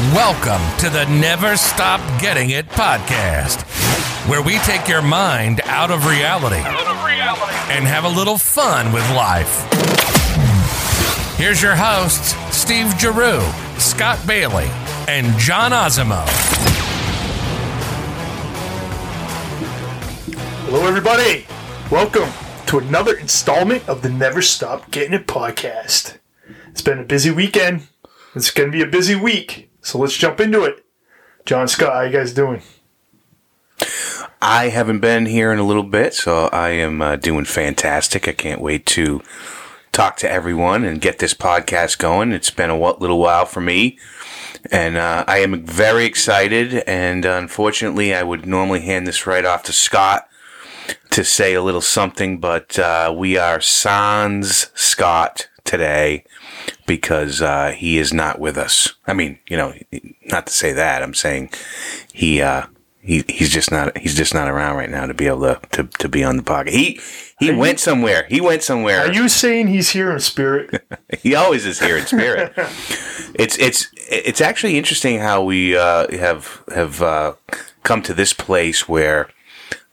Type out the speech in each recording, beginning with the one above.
Welcome to the Never Stop Getting It podcast, where we take your mind out of reality, and have a little fun with life. Here's your hosts, Steve Giroux, Scott Bailey, and John Osimo. Hello, everybody. Welcome to another installment of the Never Stop Getting It podcast. It's been a busy weekend. It's going to be a busy week. So let's jump into it. John Scott, how you guys doing? I haven't been here in a little bit, so I am uh, doing fantastic. I can't wait to talk to everyone and get this podcast going. It's been a little while for me, and uh, I am very excited. And uh, unfortunately, I would normally hand this right off to Scott to say a little something, but uh, we are sans Scott today because uh, he is not with us. I mean, you know, not to say that. I'm saying he uh, he he's just not he's just not around right now to be able to to, to be on the podcast. He he are went you, somewhere. He went somewhere. Are you saying he's here in spirit? he always is here in spirit. it's it's it's actually interesting how we uh, have have uh, come to this place where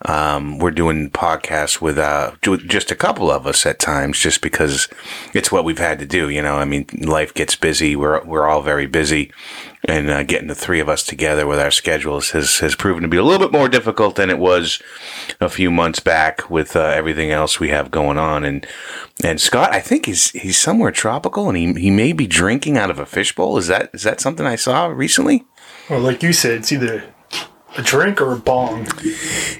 um, we're doing podcasts with uh, just a couple of us at times, just because it's what we've had to do. You know, I mean, life gets busy. We're we're all very busy, and uh, getting the three of us together with our schedules has has proven to be a little bit more difficult than it was a few months back with uh, everything else we have going on. And and Scott, I think he's he's somewhere tropical, and he he may be drinking out of a fishbowl. Is that is that something I saw recently? Well, like you said, it's either a drink or a bong?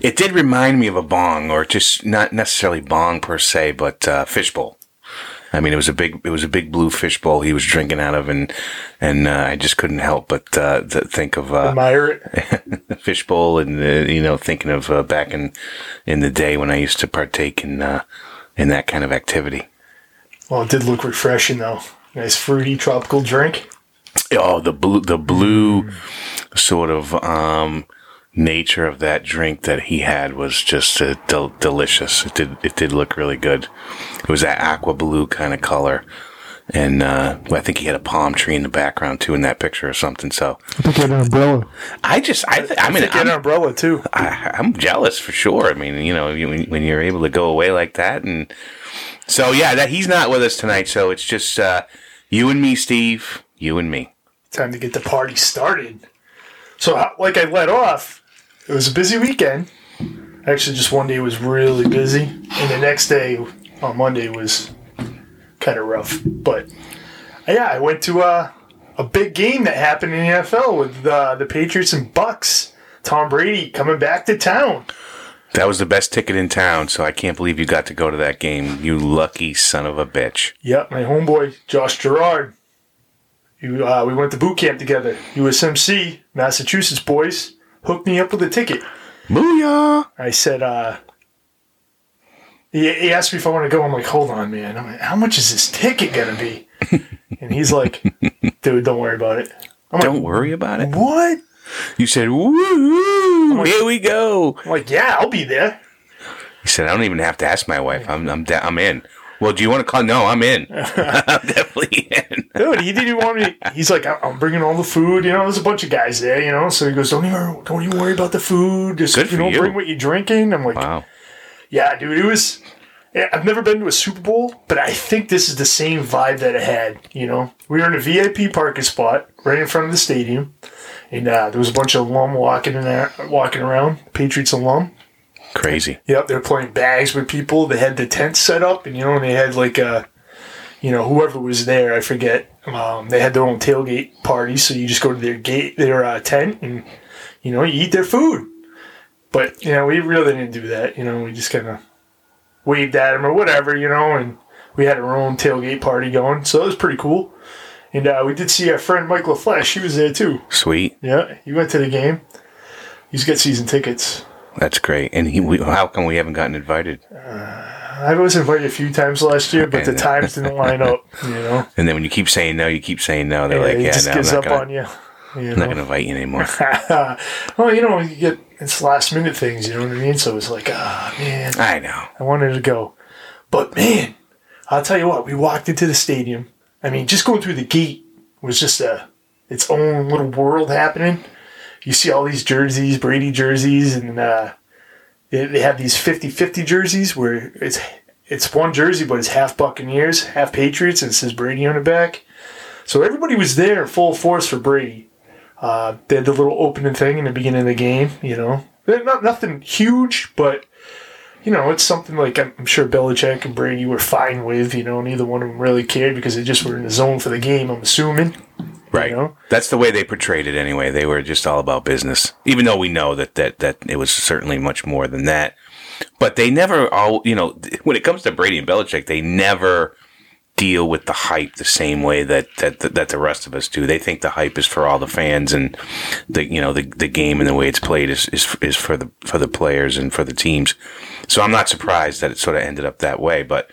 It did remind me of a bong, or just not necessarily bong per se, but uh, fishbowl. I mean, it was a big, it was a big blue fishbowl he was drinking out of, and and uh, I just couldn't help but uh, think of uh, admire it, fishbowl, and uh, you know, thinking of uh, back in in the day when I used to partake in uh, in that kind of activity. Well, it did look refreshing, though. Nice fruity tropical drink. Oh, the blue, the blue, mm. sort of. Um, nature of that drink that he had was just uh, del- delicious. It did it did look really good. It was that aqua blue kind of color. And uh, I think he had a palm tree in the background too in that picture or something. So I think he had an umbrella. I just, I, th- I, I mean, think he had an umbrella too. I, am jealous for sure. I mean, you know, when, when, you're able to go away like that, and so yeah, that he's not with us tonight. So it's just uh, you and me, Steve. You and me. Time to get the party started. So, like I let off, it was a busy weekend. Actually, just one day was really busy, and the next day on Monday was kind of rough. But yeah, I went to a, a big game that happened in the NFL with uh, the Patriots and Bucs. Tom Brady coming back to town. That was the best ticket in town, so I can't believe you got to go to that game. You lucky son of a bitch. Yep, my homeboy Josh Gerard. You, uh, we went to boot camp together. USMC, Massachusetts boys hooked me up with a ticket. Booyah! I said, uh, he, he asked me if I want to go. I'm like, hold on, man. I'm like, how much is this ticket going to be? and he's like, dude, don't worry about it. I'm don't like, worry about it. What? You said, woo, like, here we go. I'm like, yeah, I'll be there. He said, I don't even have to ask my wife. I'm, I'm, da- I'm in. Well, do you want to call? No, I'm in. I'm definitely in. Dude, he didn't want me. He's like, I'm bringing all the food. You know, there's a bunch of guys there. You know, so he goes, don't even don't even worry about the food. Just Good you know, you. bring what you're drinking. I'm like, wow. Yeah, dude, it was. I've never been to a Super Bowl, but I think this is the same vibe that it had. You know, we were in a VIP parking spot right in front of the stadium, and uh, there was a bunch of alum walking in there, walking around, Patriots alum, Crazy. Yep, they're playing bags with people. They had the tent set up, and you know, and they had like a, you know, whoever was there, I forget. Um, they had their own tailgate party, so you just go to their gate, their uh, tent, and you know, you eat their food. But you know, we really didn't do that. You know, we just kind of waved at them or whatever, you know, and we had our own tailgate party going, so it was pretty cool. And uh, we did see our friend Mike LaFlesh. He was there too. Sweet. Yeah, he went to the game. He's got season tickets. That's great. And he, we, how come we haven't gotten invited? Uh, I was invited a few times last year, but the times didn't line up. You know. And then when you keep saying no, you keep saying no. They're yeah, like, yeah, just no, gives I'm not up gonna, on you. you I'm not going to invite you anymore. well, you know, you get it's last minute things. You know what I mean? So it's like, ah, oh, man. I know. I wanted to go, but man, I'll tell you what. We walked into the stadium. I mean, just going through the gate was just a its own little world happening. You see all these jerseys, Brady jerseys, and uh, they, they have these 50-50 jerseys where it's it's one jersey, but it's half Buccaneers, half Patriots, and it says Brady on the back. So everybody was there full force for Brady. Uh, they had the little opening thing in the beginning of the game, you know. Not nothing huge, but you know, it's something like I'm sure Belichick and Brady were fine with. You know, neither one of them really cared because they just were in the zone for the game. I'm assuming. Right. You know? That's the way they portrayed it anyway. They were just all about business. Even though we know that that that it was certainly much more than that. But they never all, you know, when it comes to Brady and Belichick, they never deal with the hype the same way that that that the rest of us do. They think the hype is for all the fans and the you know the the game and the way it's played is is is for the for the players and for the teams. So I'm not surprised that it sort of ended up that way, but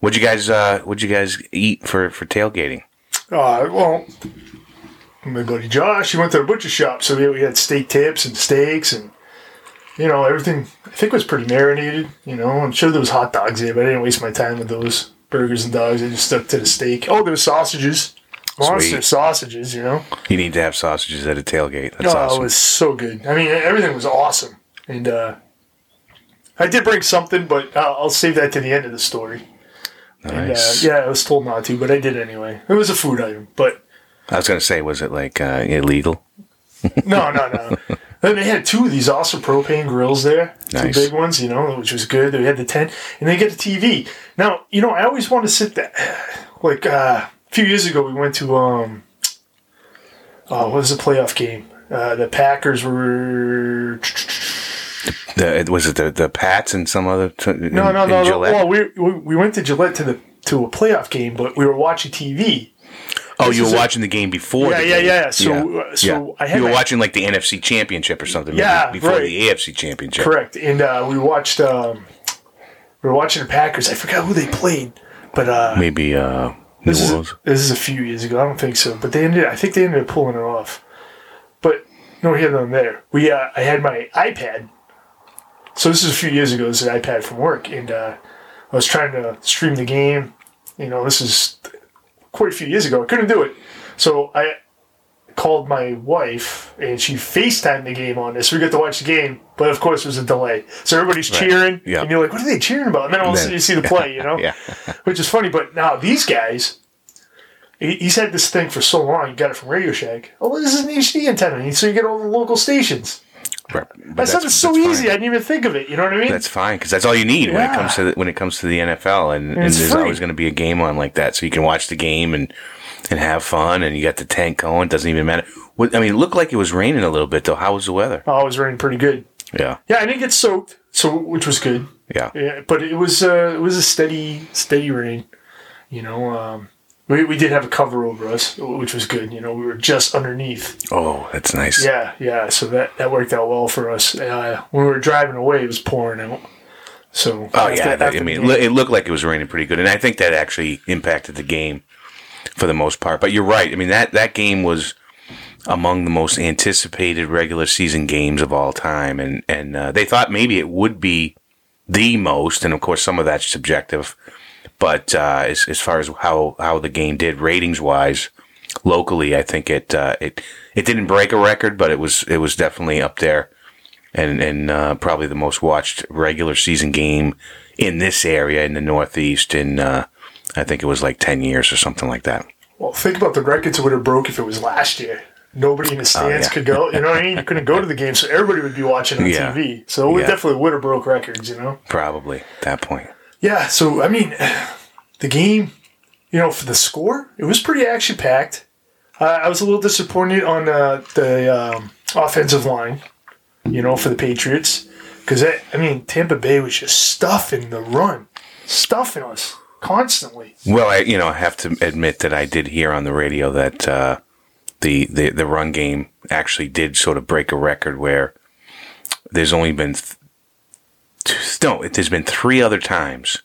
What'd you guys uh what'd you guys eat for for tailgating? Uh, well, my buddy Josh, he went to the butcher shop, so we, we had steak tips and steaks and you know everything. I think was pretty marinated. You know, I'm sure there was hot dogs there, but I didn't waste my time with those burgers and dogs. I just stuck to the steak. Oh, there was sausages, monster Sweet. sausages. You know, You need to have sausages at a tailgate. That's oh, awesome. it was so good. I mean, everything was awesome, and uh, I did bring something, but I'll, I'll save that to the end of the story. And, uh, yeah, I was told not to, but I did anyway. It was a food item, but I was gonna say, was it like uh, illegal? No, no, no. Then they had two of these awesome propane grills there, Nice. two big ones, you know, which was good. They had the tent, and they get a TV. Now, you know, I always want to sit there. Like uh, a few years ago, we went to um, uh, what was the playoff game? Uh, the Packers were The, was it the the Pats and some other? T- no, no, no. no. Well, we, we we went to Gillette to the to a playoff game, but we were watching TV. oh, this you were is a- watching the game before. Yeah, yeah, game. yeah. So, uh, so I had you were my- watching like the NFC Championship or something. Yeah, before right. the AFC Championship. Correct. And uh, we watched um, we were watching the Packers. I forgot who they played, but uh, Maybe uh, New this is this is a few years ago. I don't think so, but they ended. I think they ended up pulling it off. But no here nor there. We uh, I had my iPad. So this is a few years ago. This is an iPad from work, and uh, I was trying to stream the game. You know, this is quite a few years ago. I couldn't do it, so I called my wife and she FaceTimed the game on this. We got to watch the game, but of course there's a delay. So everybody's cheering, Yeah. and you're like, "What are they cheering about?" And then all of a sudden you see the play, you know, Yeah. which is funny. But now these guys, he's had this thing for so long. He got it from Radio Shack. Oh, this is an HD antenna, so you get all the local stations. But That is so that's easy. fine. I didn't even think of it. You know what I mean? That's fine because that's all you need when it comes to the, when it comes to the NFL, and, and, it's there's free. always going to be a game on like that, so you can watch the game and and have fun, and you got the tank going. Doesn't even matter. What, I mean, it looked like it was raining a little bit though. How was the weather? oh, it was raining pretty good. Yeah, Yeah, I didn't get soaked, so which was good. yeah. Yeah, but it was uh, it was a steady steady rain. You know, um, we we did have a cover over us, which was good. You know, we were just underneath. Oh, that's nice. Yeah, yeah. So that that worked out well for us. Uh, when we were driving away, it was pouring out. So Oh yeah, that- I mean, it looked like it was raining pretty good, and I think that actually impacted the game for the most part. But you're right. I mean that that game was among the most anticipated regular season games of all time, and and uh, they thought maybe it would be the most, and of course some of that's subjective. But uh, as as far as how how the game did ratings wise, locally, I think it uh, it it didn't break a record, but it was it was definitely up there and and uh, probably the most watched regular season game in this area in the Northeast in uh, I think it was like ten years or something like that. well, think about the records it would have broke if it was last year. Nobody in the stands Oh, yeah. could go. You know what I mean? You couldn't go to the game, so everybody would be watching on Yeah. TV. So it Yeah. definitely would have broke records. You know? Probably at that point. Yeah, so I mean, the game, you know, for the score, it was pretty action packed. Uh, I was a little disappointed on uh, the um, offensive line, you know, for the Patriots, because I, mean, Tampa Bay was just stuffing the run, stuffing us constantly. Well, I you know I have to admit that I did hear on the radio that uh, the, the the run game actually did sort of break a record where there's only been th- no there's been three other times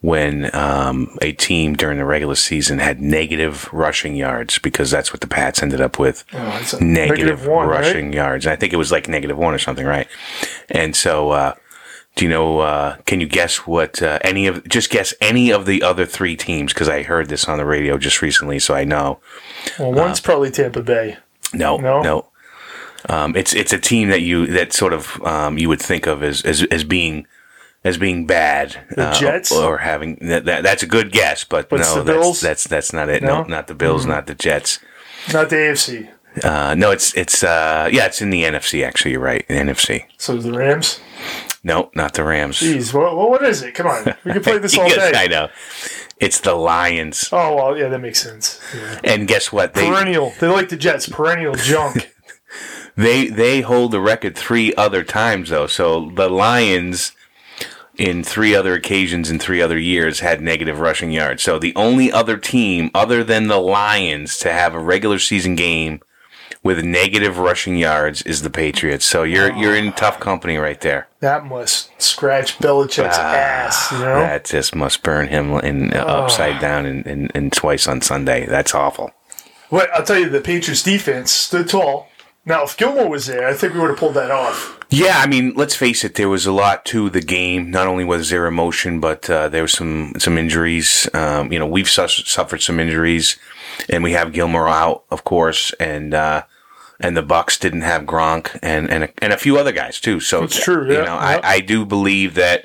when um, a team during the regular season had negative rushing yards because that's what the Pats ended up with Oh, a negative, one, right? rushing yards. I think it was like negative one or something, right? And so uh, Do you know? Uh, can you guess what uh, any of? Just guess any of the other three teams because I heard this on the radio just recently, so I know. Well, one's probably Tampa Bay. No, No? no. Um, it's it's a team that you that sort of um, you would think of as as, as being as being bad. The Jets? or having that, that that's a good guess, but, But no, the that's, Bills? that's that's not it. No, No? Mm-hmm. not the Bills, not the Jets. Not the AFC. Uh, no, it's it's uh, yeah, it's in the NFC. Actually, you're right, the NFC. So the Rams. No, not the Rams. Jeez, what, what is it? Come on, we can play this all Yes, day. I know. It's the Lions. Oh well, yeah, that makes sense. Yeah. And guess what? They Perennial. They like the Jets. Perennial junk. they they hold the record three other times though. So the Lions in three other occasions in three other years had negative rushing yards. So the only other team other than the Lions to have a regular season game with negative rushing yards is the Patriots. So you're you're in tough company right there. that must scratch Belichick's ass. You know. Ah, That just must burn him in uh, upside down and, and, and twice on Sunday. That's awful. What I'll tell you, the Patriots defense stood tall. Now, if Gilmore was there, I think we would have pulled that off. Yeah, I mean, let's face it. There was a lot to the game. Not only was there emotion, but uh, there was some some injuries. Um, you know, we've su- suffered some injuries, and we have Gilmore out, of course, and uh, and the Bucs didn't have Gronk and and a, and a few other guys too. So It's true, You yeah, know, yeah. I, I do believe that.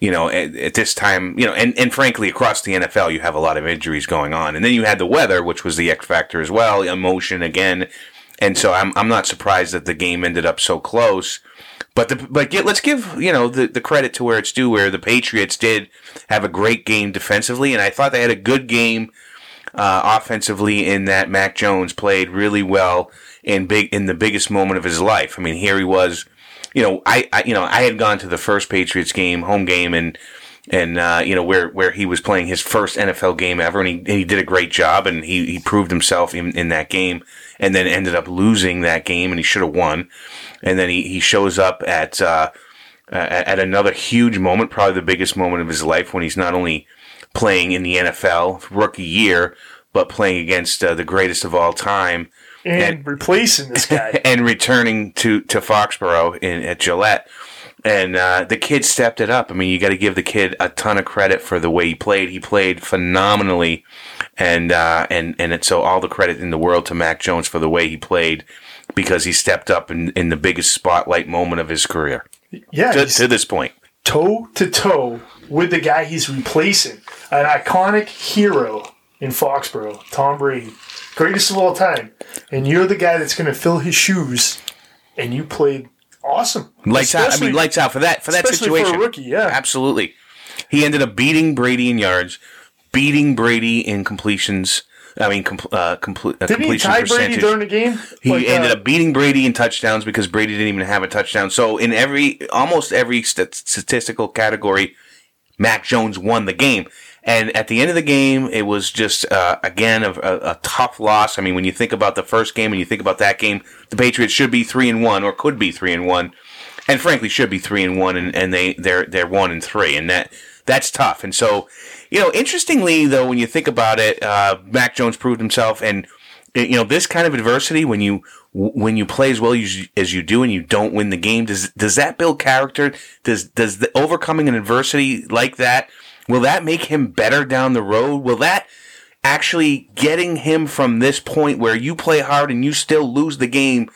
You know, at, at this time, you know, and, and frankly, across the NFL, you have a lot of injuries going on, and then you had the weather, which was the X factor as well, emotion again, and so I'm I'm not surprised that the game ended up so close. But the, but get, let's give you know the, the credit to where it's due. Where the Patriots did have a great game defensively, and I thought they had a good game uh, offensively in that Mac Jones played really well in big in the biggest moment of his life. I mean, here he was. You know, I, I you know I had gone to the first Patriots game, home game, and and uh, you know where where he was playing his first NFL game ever, and he and he did a great job, and he, he proved himself in, in that game, and then ended up losing that game, and he should have won, and then he, he shows up at uh, at another huge moment, probably the biggest moment of his life, when he's not only playing in the NFL rookie year, but playing against uh, the greatest of all time, And, replacing this guy. and returning to to Foxborough in at Gillette. And uh, the kid stepped it up. I mean, you got to give the kid a ton of credit for the way he played. He played phenomenally, and uh, and and it's so all the credit in the world to Mac Jones for the way he played because he stepped up in, in the biggest spotlight moment of his career Yeah, to, to this point. toe to toe with the guy he's replacing. An iconic hero in Foxborough, Tom Brady. Greatest of all time. And you're the guy that's going to fill his shoes, and you played awesome. Lights out. I mean, lights out for that for that especially for a situation. rookie, yeah. absolutely. He ended up beating Brady in yards, beating Brady in completions. I mean, compl- uh, compl- uh, Didn't he completion tie percentage. Brady during the game? He Like, ended uh, up beating Brady in touchdowns because Brady didn't even have a touchdown. So in every, almost every st- statistical category, Mac Jones won the game. And at the end of the game, it was just uh, again a, a, tough loss. I mean, when you think about the first game and you think about that game, the Patriots should be three and one, or could be three and one, and frankly should be three and one, and, and they they're they're one and three, and that that's tough. And so, you know, interestingly though, when you think about it, uh, Mac Jones proved himself, and you know this kind of adversity when you when you play as well as you, as you do and you don't win the game does does that build character does does the overcoming an adversity like that will that make him better down the road will that actually getting him from this point where you play hard and you still lose the game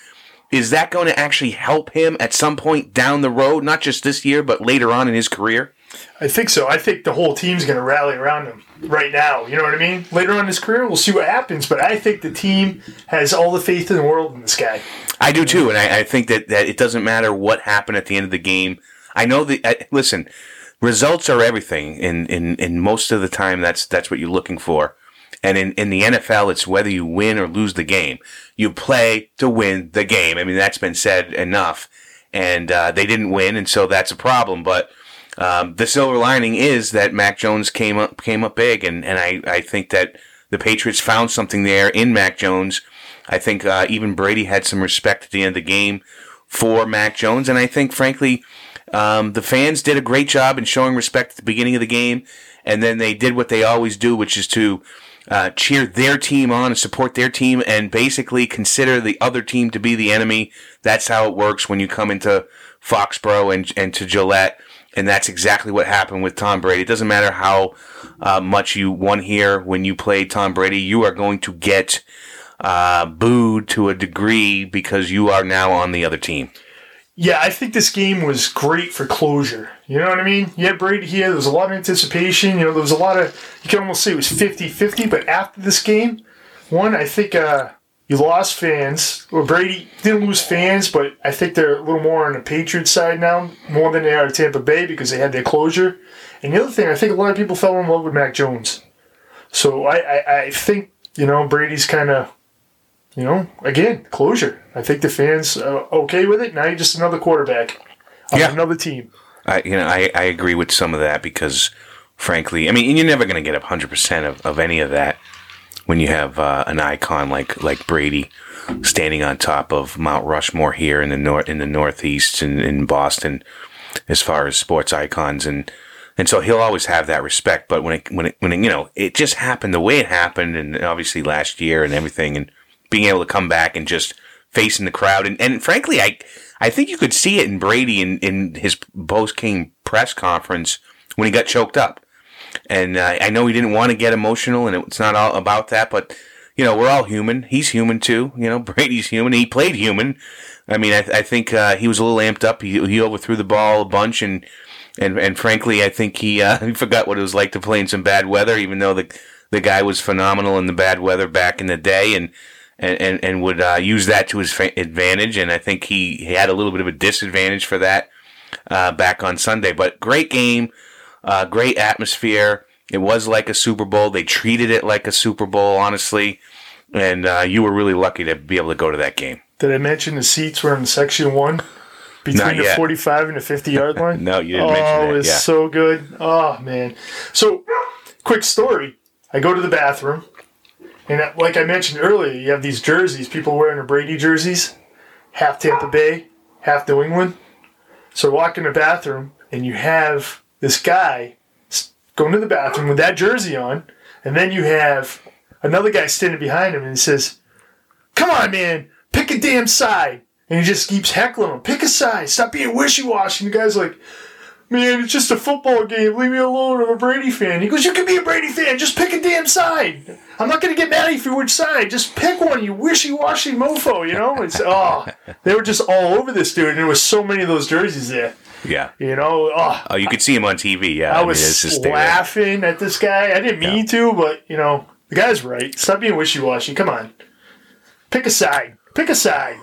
is that going to actually help him at some point down the road not just this year but later on in his career I think so. I think the whole team's going to rally around him right now. You know what I mean? Later on in his career, we'll see what happens. But I think the team has all the faith in the world in this guy. I do too, and I, I think that, that it doesn't matter what happened at the end of the game. I know that. I, listen, results are everything, and in, in most of the time, that's that's what you're looking for. And in, in the NFL, it's whether you win or lose the game. You play to win the game. I mean, that's been said enough, and uh, they didn't win, and so that's a problem. But um, the silver lining is that Mac Jones came up came up big, and, and I, I think that the Patriots found something there in Mac Jones. I think uh, even Brady had some respect at the end of the game for Mac Jones, and I think, frankly, um, the fans did a great job in showing respect at the beginning of the game, and then they did what they always do, which is to uh, cheer their team on and support their team, and basically consider the other team to be the enemy. That's how it works when you come into Foxborough and and to Gillette and that's exactly what happened with Tom Brady. It doesn't matter how uh, much you won here when you play Tom Brady, you are going to get uh, booed to a degree because you are now on the other team. Yeah, I think this game was great for closure. You know what I mean? Yeah, Brady here, there was a lot of anticipation. You know, there was a lot of, you can almost say it was 50 50, but after this game, one, I think uh, you lost fans. Well, Brady didn't lose fans, but I think they're a little more on the Patriots side now, more than they are at Tampa Bay because they had their closure. And the other thing, I think a lot of people fell in love with Mac Jones. So I, I, I think, you know, Brady's kind of you know, again, closure. I think the fans are okay with it. Now you're just another quarterback on Yeah. another team. I you know I, I agree with some of that because frankly I mean you're never going to get hundred percent of of any of that when you have uh, an icon like like Brady standing on top of Mount Rushmore here in the north in the Northeast and in Boston as far as sports icons and and so he'll always have that respect but when it when it when it, you know it just happened the way it happened and obviously last year and everything and being able to come back and just facing the crowd and, and frankly I I think you could see it in Brady in, in his post game press conference when he got choked up. And uh, I know he didn't want to get emotional, and it's not all about that, but you know we're all human. He's human too. You know Brady's human. He played human. I mean, I, I think uh, he was a little amped up. He, he overthrew the ball a bunch, and and and frankly, I think he uh, he forgot what it was like to play in some bad weather. Even though the the guy was phenomenal in the bad weather back in the day, and and and, and would uh, use that to his fa- advantage. And I think he, he had a little bit of a disadvantage for that uh, back on Sunday. But great game, uh, great atmosphere. It was like a Super Bowl. They treated it like a Super Bowl, honestly. And uh, you were really lucky to be able to go to that game. Did I mention the seats were in section one between the 45 and the 50 yard line? No, you didn't oh, mention that, Oh, it was yeah. so good. Oh, man. So, quick story. I go to the bathroom, and uh, like I mentioned earlier, you have these jerseys, people wearing their Brady jerseys, half Tampa Bay, half New England. So walk in the bathroom, and you have this guy going to the bathroom with that jersey on, and then you have another guy standing behind him, and he says, Come on, man, pick a damn side. And he just keeps heckling him. Pick a side. Stop being wishy washy. And the guy's like, Man, it's just a football game. Leave me alone. I'm a Brady fan. He goes, You can be a Brady fan. Just pick a damn side. I'm not going to get mad at you for which side. Just pick one, you wishy washy mofo, you know? It's, oh, they were just all over this dude. And there was so many of those jerseys there, Yeah. you know? Oh, Oh, you could see him on TV. Yeah. I was it's just laughing at this guy. I didn't mean to, but, you know, the guy's right. Stop being wishy washy. Come on. Pick a side. Pick a side.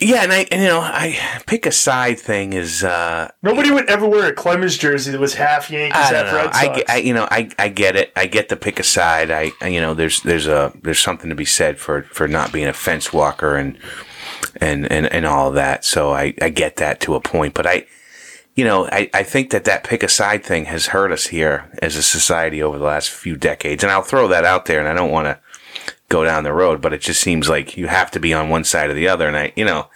Yeah, and I, and, you know, I pick a side thing is. uh Nobody would ever wear a Clemens jersey that was half Yankees, I half know. Red Sox. get- I, you know, I, I get it. I get the pick a side. I, I, you know, there's, there's a, there's something to be said for, for not being a fence walker and, and, and, and all of that. So I, I get that to a point, but I, you know, I, I think that that pick a side thing has hurt us here as a society over the last few decades. And I'll throw that out there and I don't want to go down the road, but it just seems like you have to be on one side or the other. And I, you know,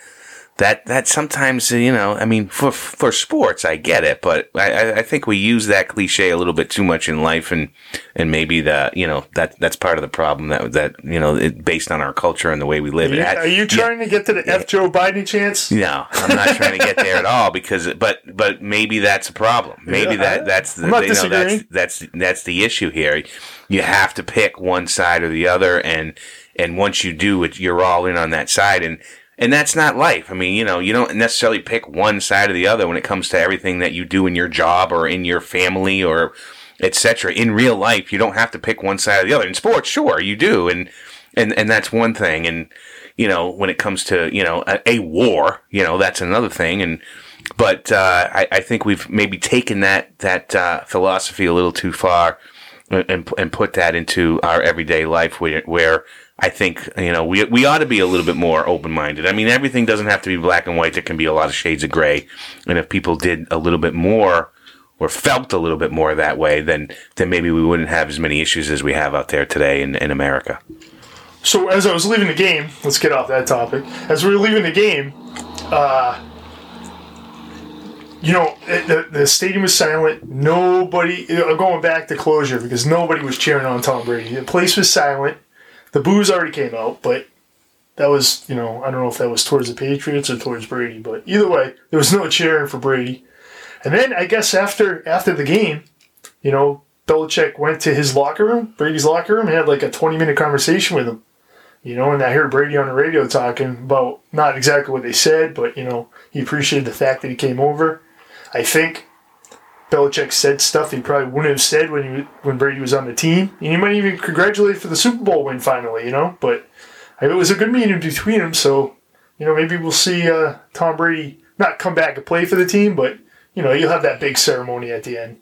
that that sometimes you know I mean for for sports I get it but I, I- think we use that cliche a little bit too much in life and and maybe the you know that that's part of the problem that that you know it, based on our culture and the way we live Are you, are you trying to get to the F. Joe Biden chance? no, I'm not trying to get there at all because, but, but maybe that's a problem. Maybe Yeah, that that's the you know, that's that's that's the issue here. You have to pick one side or the other, and and once you do it, you're all in on that side, and and that's not life. I mean, you know, you don't necessarily pick one side or the other when it comes to everything that you do in your job or in your family or etc. In real life, you don't have to pick one side or the other. In sports, sure, you do, and and and that's one thing. And you know, when it comes to you know a, a war, you know, that's another thing. And but uh, I, I think we've maybe taken that that uh, philosophy a little too far and and put that into our everyday life where where. I think you know we we ought to be a little bit more open minded. I mean, everything doesn't have to be black and white. There can be a lot of shades of gray, and if people did a little bit more or felt a little bit more that way, then then maybe we wouldn't have as many issues as we have out there today in, in America. So as I was leaving the game, let's get off that topic. As we were leaving the game, uh, you know, the, the stadium was silent. Nobody, going back to closure because nobody was cheering on Tom Brady. The place was silent. The boos already came out, but that was, you know, I don't know if that was towards the Patriots or towards Brady, but either way, there was no cheering for Brady. And then I guess after after the game, you know, Belichick went to his locker room, Brady's locker room, and had like a 20 minute conversation with him. You know, and I heard Brady on the radio talking about not exactly what they said, but, you know, he appreciated the fact that he came over. I think Belichick said stuff he probably wouldn't have said when he, when Brady was on the team. And he might even congratulate for the Super Bowl win finally, you know, but it was a good meeting between them, so, you know, maybe we'll see uh, Tom Brady not come back and play for the team, but, you know, you'll have that big ceremony at the end.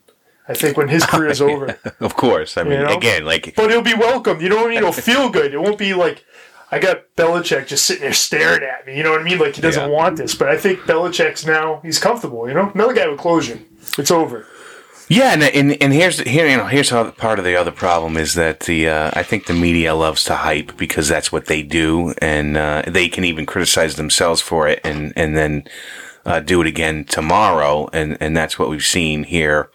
I think when his career is over. Of course. I mean, You know? again, like But he'll be welcome. You know what I mean? It'll feel good. It won't be like I got Belichick just sitting there staring at me. You know what I mean? Like he doesn't Yeah. want this. But I think Belichick's now he's comfortable. You know, another guy with closure. It's over. Yeah, and and, and here's here you know here's how part of the other problem is that the uh, I think the media loves to hype because that's what they do, and uh, they can even criticize themselves for it, and and then uh, do it again tomorrow, and and that's what we've seen here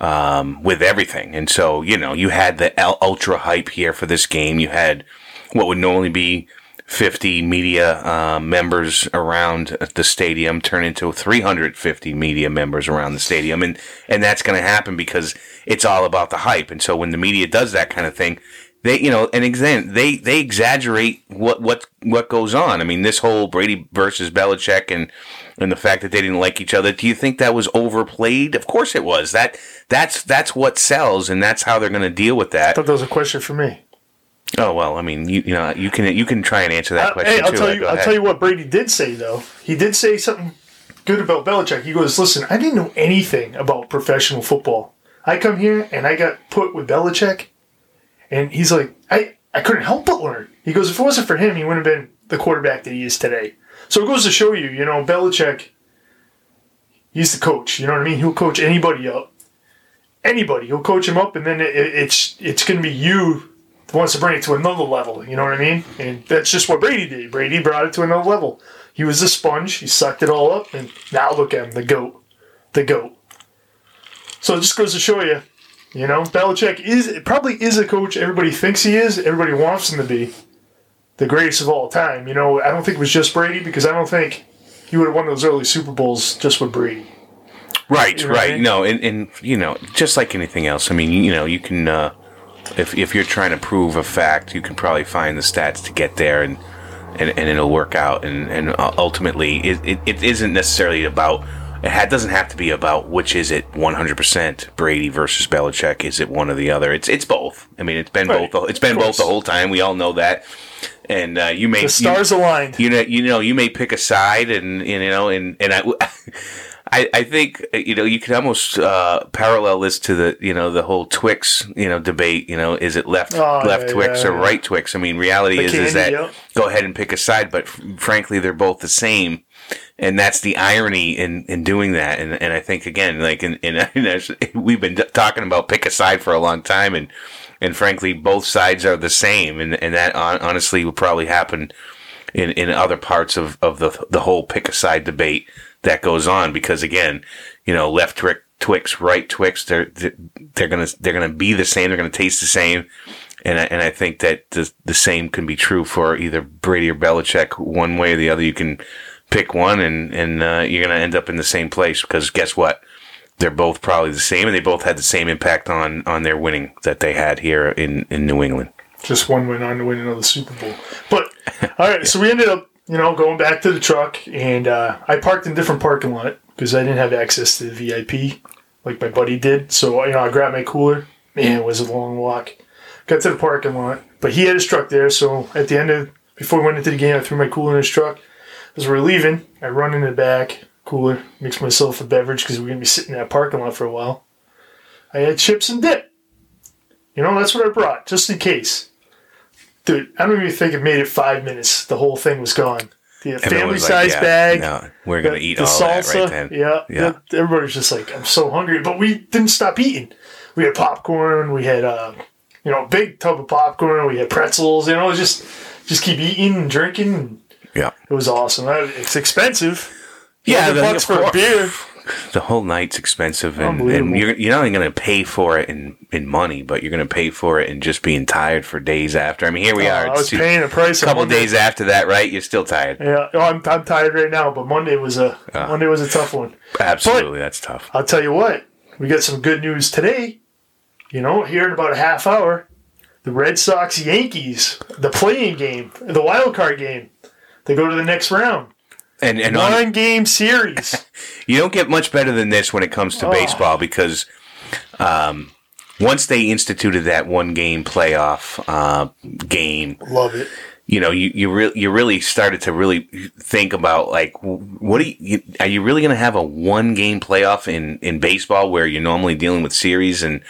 um, with everything. And so you know you had the ultra hype here for this game. You had what would normally be 50 media uh, members around the stadium turn into 350 media members around the stadium. And and that's going to happen because it's all about the hype. And so when the media does that kind of thing they you know and again they they exaggerate what what what goes on. I mean this whole brady versus belichick and and the fact that they didn't like each other do you think that was overplayed? Of course it was. That that's that's what sells and that's how they're going to deal with that. I thought that was a question for me. Oh well, I mean, you you know, you can you can try and answer that Uh, question hey, I'll too. tell Uh, you. I'll ahead. tell you what Brady did say though. He did say something good about Belichick. He goes, "Listen, I didn't know anything about professional football. I come here and I got put with Belichick, and he's like, I I couldn't help but learn. He goes, if it wasn't for him, he wouldn't have been the quarterback that he is today. So it goes to show you, you know, Belichick. He's the coach. You know what I mean? He'll coach anybody up. Anybody, he'll coach him up, and then it, it's it's going to be you wants to bring it to another level. You know what I mean? And that's just what Brady did. Brady brought it to another level. He was a sponge. He sucked it all up, and now look at him, the goat, the goat. So it just goes to show you, you know, Belichick is probably is a coach everybody thinks he is. Everybody wants him to be the greatest of all time. You know, I don't think it was just Brady because I don't think he would have won those early Super Bowls just with Brady. Right, You know what I right. mean? No, and, and you know, just like anything else. I mean, you, you know, you can uh, if if you're trying to prove a fact, you can probably find the stats to get there, and and, and it'll work out. And and uh, ultimately, it, it, it isn't necessarily about. It doesn't have to be about which is it 100% Brady versus Belichick. Is it one or the other? It's it's both. I mean, it's been Right, both. It's been both the whole time. We all know that. And uh, you may The stars aligned. you know, you know, you may pick a side, and, and you know, and and I, I, I think you know you can almost uh, parallel this to the you know the whole Twix you know debate. You know, is it left Oh, left yeah, Twix yeah, or yeah. right Twix? I mean, reality The is is that yep. go ahead and pick a side, but f- frankly, they're both the same. And that's the irony in, in doing that. And, and I think again, like in, in, in we've been talking about pick a side for a long time, and and frankly, both sides are the same. And and that hon- honestly would probably happen in, in other parts of, of the the whole pick a side debate that goes on because again, you know, left Twix, Twix right Twix, they're they're gonna they're gonna be the same, they're gonna taste the same, and I, and I think that the the same can be true for either Brady or Belichick, one way or the other. You can pick one, and and uh, you're gonna end up in the same place because guess what? They're both probably the same, and they both had the same impact on on their winning that they had here in in New England. Just one went on to win another Super Bowl. But all right, so we ended up, you know, going back to the truck, and uh, I parked in different parking lot because I didn't have access to the VIP like my buddy did. So you know, I grabbed my cooler. Man, it was a long walk. Got to the parking lot, but he had his truck there. So at the end of before we went into the game, I threw my cooler in his truck. As we're leaving, I run in the back cooler, mix myself a beverage because we're gonna be sitting in that parking lot for a while. I had chips and dip. You know, that's what I brought, just in case. Dude, I don't even think it made it five minutes. The whole thing was gone. The family was like, size yeah, bag. No, we're gonna the- eat the all that right then. Yeah, Yeah. the- everybody's just like, I'm so hungry, but we didn't stop eating. We had popcorn. We had, uh, you know, a big tub of popcorn. We had pretzels. You know, just just keep eating and drinking. And Yeah. it was awesome. It's expensive. Yeah, bucks for a beer. The whole night's expensive, and, and you're you're not only going to pay for it in, in money, but you're going to pay for it in just being tired for days after. I mean, here we Uh, are. I was two- paying a price. a couple days after that, right? You're still tired. Yeah, oh, I'm, I'm tired right now, but Monday was a Monday was a tough one. Absolutely, that's tough. I'll tell you what, we got some good news today. You know, here in about a half hour, the Red Sox Yankees, the playing game, the wild card game, they go to the next round. And and on, One game series. you don't get much better than this when it comes to Oh. baseball because um, once they instituted that one game playoff uh, game, Love it. you know, you you, re- you really started to really think about like, what do you, are you really going to have a one game playoff in, in baseball where you're normally dealing with series and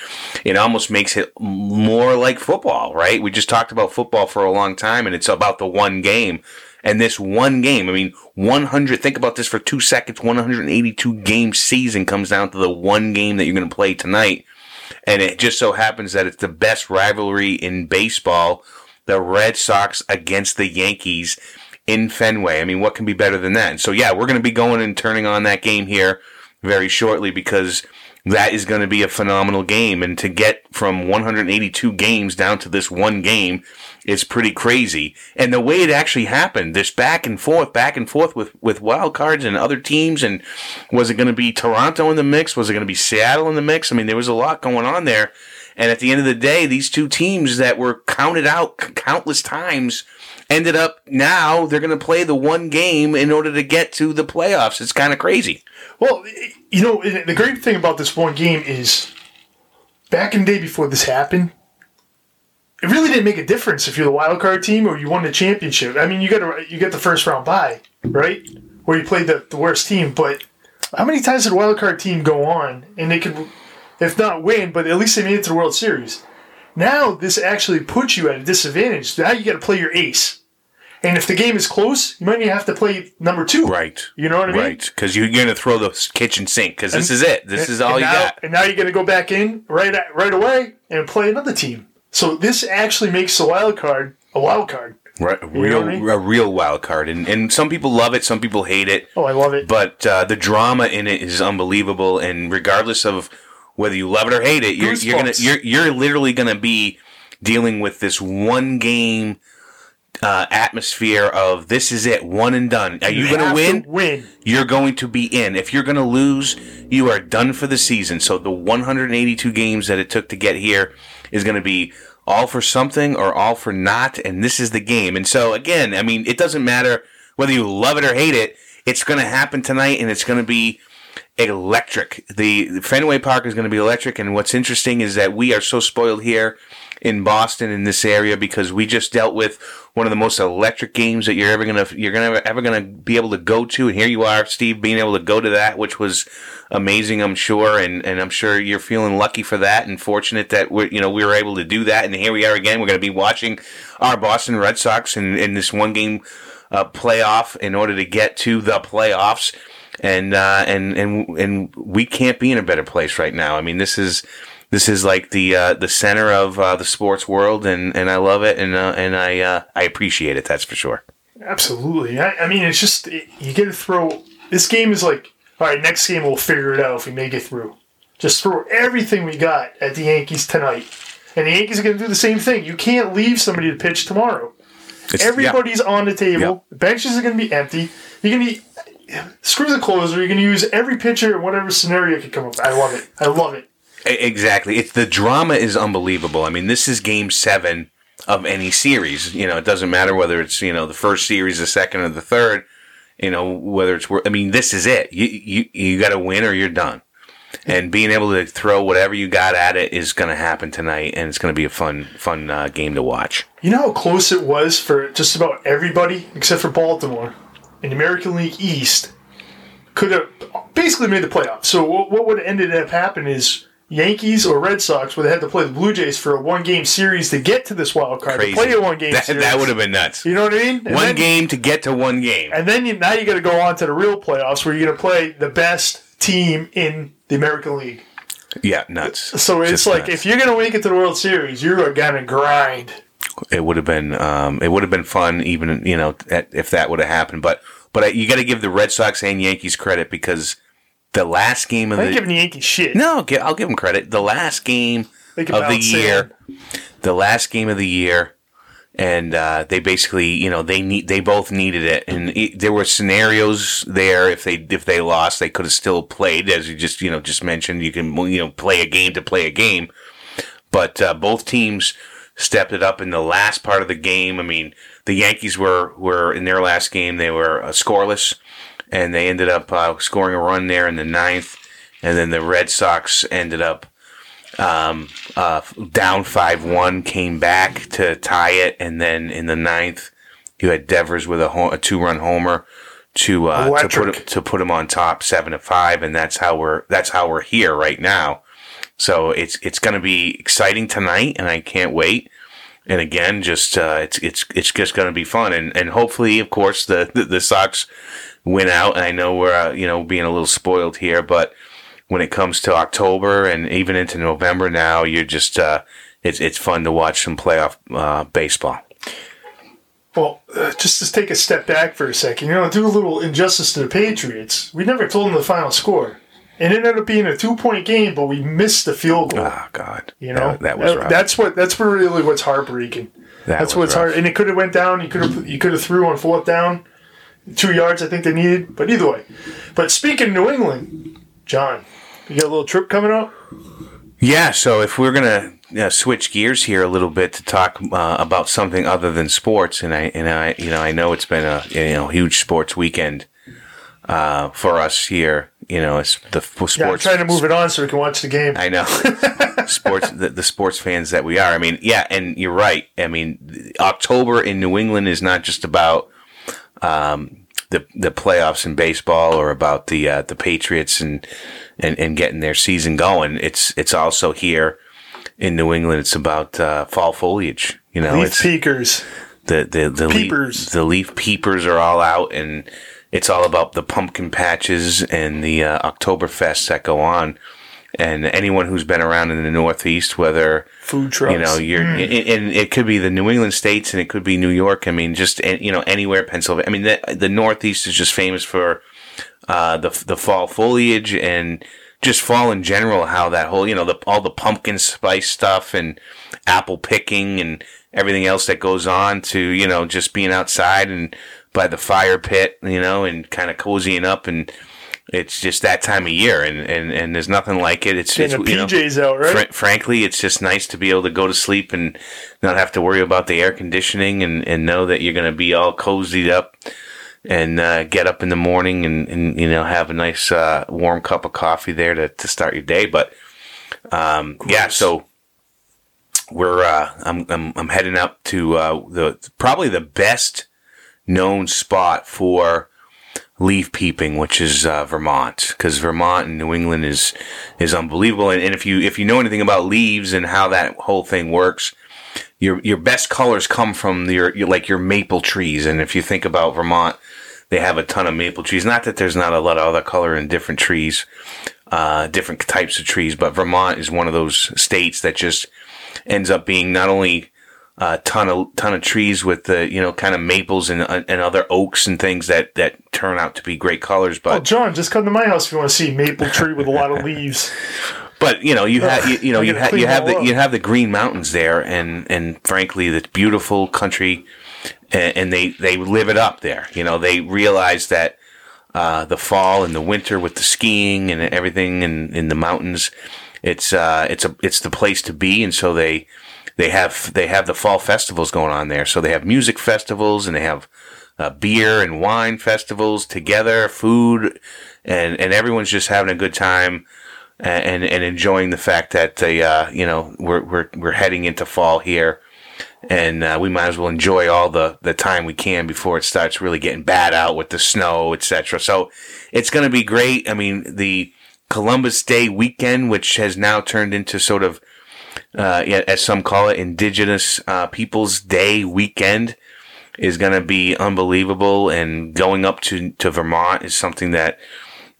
it almost makes it more like football, right? We just talked about football for a long time and it's about the one game. And this one game, I mean, 100, think about this for two seconds, 182 game season comes down to the one game that you're going to play tonight. And it just so happens that it's the best rivalry in baseball the Red Sox against the Yankees in Fenway. I mean, what can be better than that? And so, yeah, we're going to be going and turning on that game here very shortly because that is going to be a phenomenal game. And to get from 182 games down to this one game is pretty crazy. And the way it actually happened, this back and forth, back and forth with, with wild cards and other teams. And was it going to be Toronto in the mix? Was it going to be Seattle in the mix? I mean, there was a lot going on there. And at the end of the day, these two teams that were counted out countless times ended up now they're going to play the one game in order to get to the playoffs. It's kind of crazy. Well, you know, the great thing about this one game is back in the day before this happened, it really didn't make a difference if you're the wild card team or you won the championship. I mean, you got a, you get the first round bye, right? Where you played the, the worst team, but how many times did a wild card team go on and they could, if not win, but at least they made it to the World Series? Now this actually puts you at a disadvantage. Now you got to play your ace, and if the game is close, you might even have to play number two. Right. You know what I mean? Right. Because you're going to throw the kitchen sink because this is it. This is all you now, got. And now you're going to go back in right at, right away and play another team. So this actually makes the wild card a wild card. Right. know Real, what I mean? a real wild card. And, and some people love it, some people hate it. Oh, I love it. But uh, the drama in it is unbelievable, and regardless of whether you love it or hate it, you're, you're gonna you're you're literally gonna be dealing with this one game uh, atmosphere of this is it, one and done. Are you, have gonna to win? Win. You're going to be in. If you're gonna lose, you are done for the season. So the 182 games that it took to get here is gonna be all for something or all for not, and this is the game. And so again, I mean, it doesn't matter whether you love it or hate it. It's going to happen tonight, and it's going to be electric. The, the Fenway Park is going to be electric, and what's interesting is that we are so spoiled here in Boston in this area because we just dealt with one of the most electric games that you're ever gonna you're gonna ever gonna be able to go to, and here you are, Steve, being able to go to that, which was amazing, I'm sure, and and I'm sure you're feeling lucky for that and fortunate that we you know we were able to do that, and here we are again. We're to be watching our Boston Red Sox in in this one game uh, playoff in order to get to the playoffs. And uh, and and and we can't be in a better place right now. I mean, this is this is like the uh, the center of uh, the sports world, and, and I love it, and uh, and I uh, I appreciate it. That's for sure. Absolutely. I, I mean, it's just it, you get to throw. This game is like, all right, next game we'll figure it out if we make it through. Just throw everything we got at the Yankees tonight, and the Yankees are going to do the same thing. You can't leave somebody to pitch tomorrow. It's- yeah. Everybody's on the table. The benches are going to be empty. You're going to be screw the closer. You're going to use every pitcher in whatever scenario could come up. I love it. I love it. Exactly. It's the drama is unbelievable. I mean, this is game seven of any series. You know, it doesn't matter whether it's you know the first series, the second, or the third. You know, whether it's. I mean, this is it. You you you got to win or you're done. And being able to throw whatever you got at it is going to happen tonight, and it's going to be a fun fun uh, game to watch. You know how close it was for just about everybody except for Baltimore in the American League East could have basically made the playoffs. So what would have ended up happening is Yankees or Red Sox where they had to play the Blue Jays for a one game series to get to this wild card. Crazy. To play a one game That, series. that would have been nuts. You know what I mean? And one then- game to get to one game. And then you, now you got to go on to the real playoffs where you're going to play the best team in the American League. Yeah, nuts. So it's Just like nuts. if you're going to make it to the World Series, you are going to grind. it would have been um, it would have been fun even you know if that would have happened but but you got to give the Red Sox and Yankees credit because the last game of I ain't the giving the Yankees shit. no, I'll give them credit. The last game of the year, in. the last game of the year, and uh, they basically, you know, they need they both needed it, and it, there were scenarios there. If they if they lost, they could have still played, as you just you know just mentioned. You can you know play a game to play a game, but uh, both teams stepped it up in the last part of the game. I mean, the Yankees were were in their last game they were uh, scoreless, and they ended up uh, scoring a run there in the ninth, and then the Red Sox ended up um, uh, down five one, came back to tie it, and then in the ninth, you had Devers with a, ho- a two run homer to uh, to put him, to put him on top seven to five, and that's how we're that's how we're here right now. So it's it's going to be exciting tonight, and I can't wait. And again, just uh, it's it's it's just going to be fun, and and hopefully, of course, the the, the Sox win out. And I know we're uh, you know being a little spoiled here, but when it comes to October and even into November now, you're just uh, it's it's fun to watch some playoff uh, baseball. Well, uh, just to take a step back for a second, you know, do a little injustice to the Patriots. We never told them the final score. And it ended up being a two point game, but we missed the field goal. Oh God, You know, that, that was rough. that's what that's really what's heartbreaking. That that's what's rough. hard, and it could have went down. You could have you could have threw on fourth down, two yards. I think they needed, but either way. But speaking of New England, John, you got a little trip coming up. Yeah, so if we're gonna uh, switch gears here a little bit to talk uh, about something other than sports, and I and I you know I know it's been a you know huge sports weekend uh, for us here. You know, it's the sports. Yeah, I'm trying to move it on so we can watch the game. I know sports the, the sports fans that we are. I mean, yeah, and you're right. I mean, October in New England is not just about um, the the playoffs in baseball or about the uh, the Patriots and, and and getting their season going. It's it's also here in New England. It's about uh, fall foliage. You know, Leaf it's peekers. the the the Peepers. Leaf, the leaf peepers are all out, and it's all about the pumpkin patches and the uh, Oktoberfest that go on. And anyone who's been around in the Northeast, whether Food trucks. you know you're, and and it could be the New England states, and it could be New York. I mean, just you know anywhere, Pennsylvania. I mean, the, the Northeast is just famous for uh, the the fall foliage and just fall in general. How that whole you know the all the pumpkin spice stuff and apple picking and everything else that goes on to you know just being outside and by the fire pit, you know, and kind of cozying up and. It's just that time of year, and, and, and there's nothing like it. It's, Getting it's the you know, PJs out, right? fr- frankly, it's just nice to be able to go to sleep and not have to worry about the air conditioning and, and know that you're going to be all cozied up and uh, get up in the morning and, and you know have a nice uh, warm cup of coffee there to, to start your day. But um, yeah, so we're uh, I'm, I'm I'm heading up to uh, the probably the best known spot for leaf peeping, which is uh, Vermont, because Vermont and New England is is unbelievable. And, and if you if you know anything about leaves and how that whole thing works, your your best colors come from your, your like your maple trees. And if you think about Vermont, they have a ton of maple trees. Not that there's not a lot of other color in different trees, uh, different types of trees, but Vermont is one of those states that just ends up being not only a ton of ton of trees with the you know kind of maples and and other oaks and things that that turn out to be great colors, but Oh, John, just come to my house if you want to see maple tree with a lot of leaves. But you know, you have you, you know you have you have the up. you have the Green Mountains there, and and frankly, the beautiful country, and, and they they live it up there. You know, they realize that uh, the fall and the winter with the skiing and everything in, in the mountains, it's uh it's a it's the place to be, and so they they have they have the fall festivals going on there. So they have music festivals and they have uh, beer and wine festivals together, food, and and everyone's just having a good time and and enjoying the fact that they uh, you know we're we're we're heading into fall here, and uh, we might as well enjoy all the the time we can before it starts really getting bad out with the snow, etc. So it's going to be great. I mean the Columbus Day weekend, which has now turned into sort of uh, yeah, as some call it, Indigenous uh, Peoples Day weekend is going to be unbelievable. And going up to, to Vermont is something that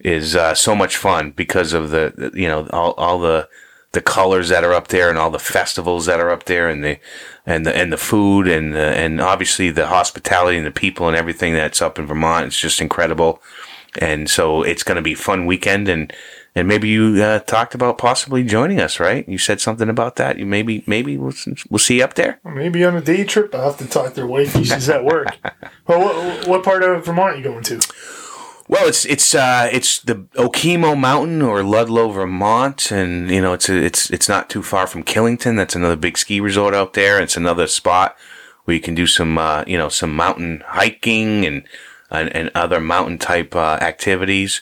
is uh, so much fun because of the, you know all, all the the colors that are up there and all the festivals that are up there and the and the and the food and the, and obviously the hospitality and the people and everything that's up in Vermont. It's just incredible. And so it's going to be fun weekend and and maybe you uh, talked about possibly joining us, right? You said something about that. You maybe maybe we'll, we'll see you up there. Maybe on a day trip. I'll have to talk to their wife. She's at work. well, what, what part of Vermont are you going to? Well, it's it's uh, it's the Okemo Mountain or Ludlow, Vermont, and you know it's a, it's it's not too far from Killington. That's another big ski resort out there. It's another spot where you can do some uh, you know some mountain hiking and and, and other mountain type uh, activities.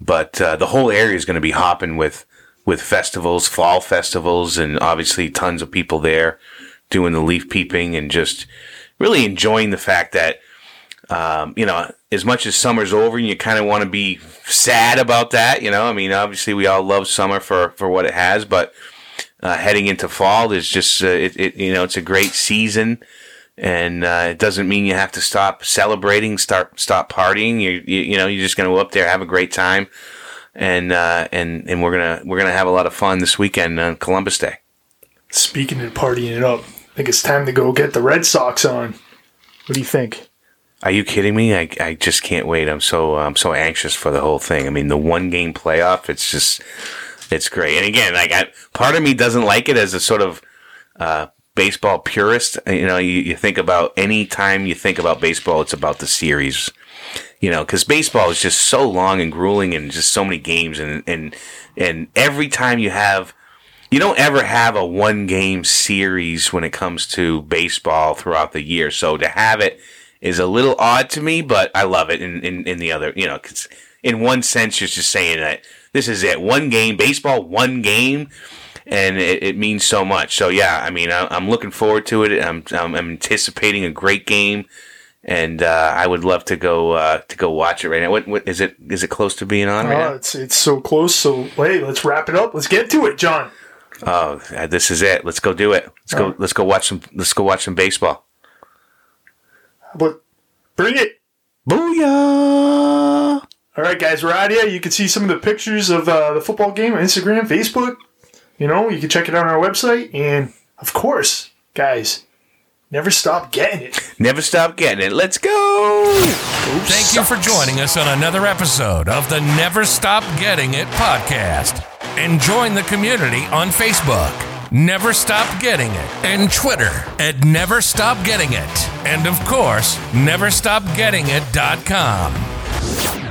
But uh, the whole area is going to be hopping with with festivals, fall festivals, and obviously tons of people there doing the leaf peeping and just really enjoying the fact that um, you know, as much as summer's over and you kind of want to be sad about that, you know, I mean, obviously we all love summer for, for what it has, but uh, heading into fall is just, uh, it, it, you know, it's a great season and uh, it doesn't mean you have to stop celebrating, start, stop partying. You, you, you know, you're just going to go up there, have a great time. And, uh, and, and we're going to, we're to have a lot of fun this weekend on Columbus Day. Speaking of partying it up, I think it's time to go get the Red Sox on. What do you think? Are you kidding me? I, I just can't wait. I'm so I'm so anxious for the whole thing. I mean, the one game playoff. It's just it's great. And again, like I, part of me doesn't like it as a sort of uh, baseball purist. You know, you, you think about any time you think about baseball, it's about the series. You know, because baseball is just so long and grueling, and just so many games, and and and every time you have you don't ever have a one game series when it comes to baseball throughout the year. So to have it is a little odd to me, but I love it. In in, in the other, you know, cause in one sense, you're just saying that this is it, one game, baseball, one game, and it, it means so much. So yeah, I mean, I, am looking forward to it. I'm, I'm, I'm anticipating a great game, and uh, I would love to go uh, to go watch it right now. What, what is it? Is it close to being on right uh, now? It's it's so close. So hey, let's wrap it up. Let's get to it, John. Oh, this is it. Let's go do it. Let's All go. Right. Let's go watch some. Let's go watch some baseball. But bring it. Booyah! All right, guys, we're out here. You can see some of the pictures of uh, the football game on Instagram, Facebook. You know, you can check it out on our website. And of course, guys, never stop getting it. Never stop getting it. Let's go. Thank you for joining us on another episode of the Never Stop Getting It podcast. And join the community on Facebook. Never Stop Getting It, and Twitter at Never Stop Getting It, and of course, NeverStopGettingIt.com.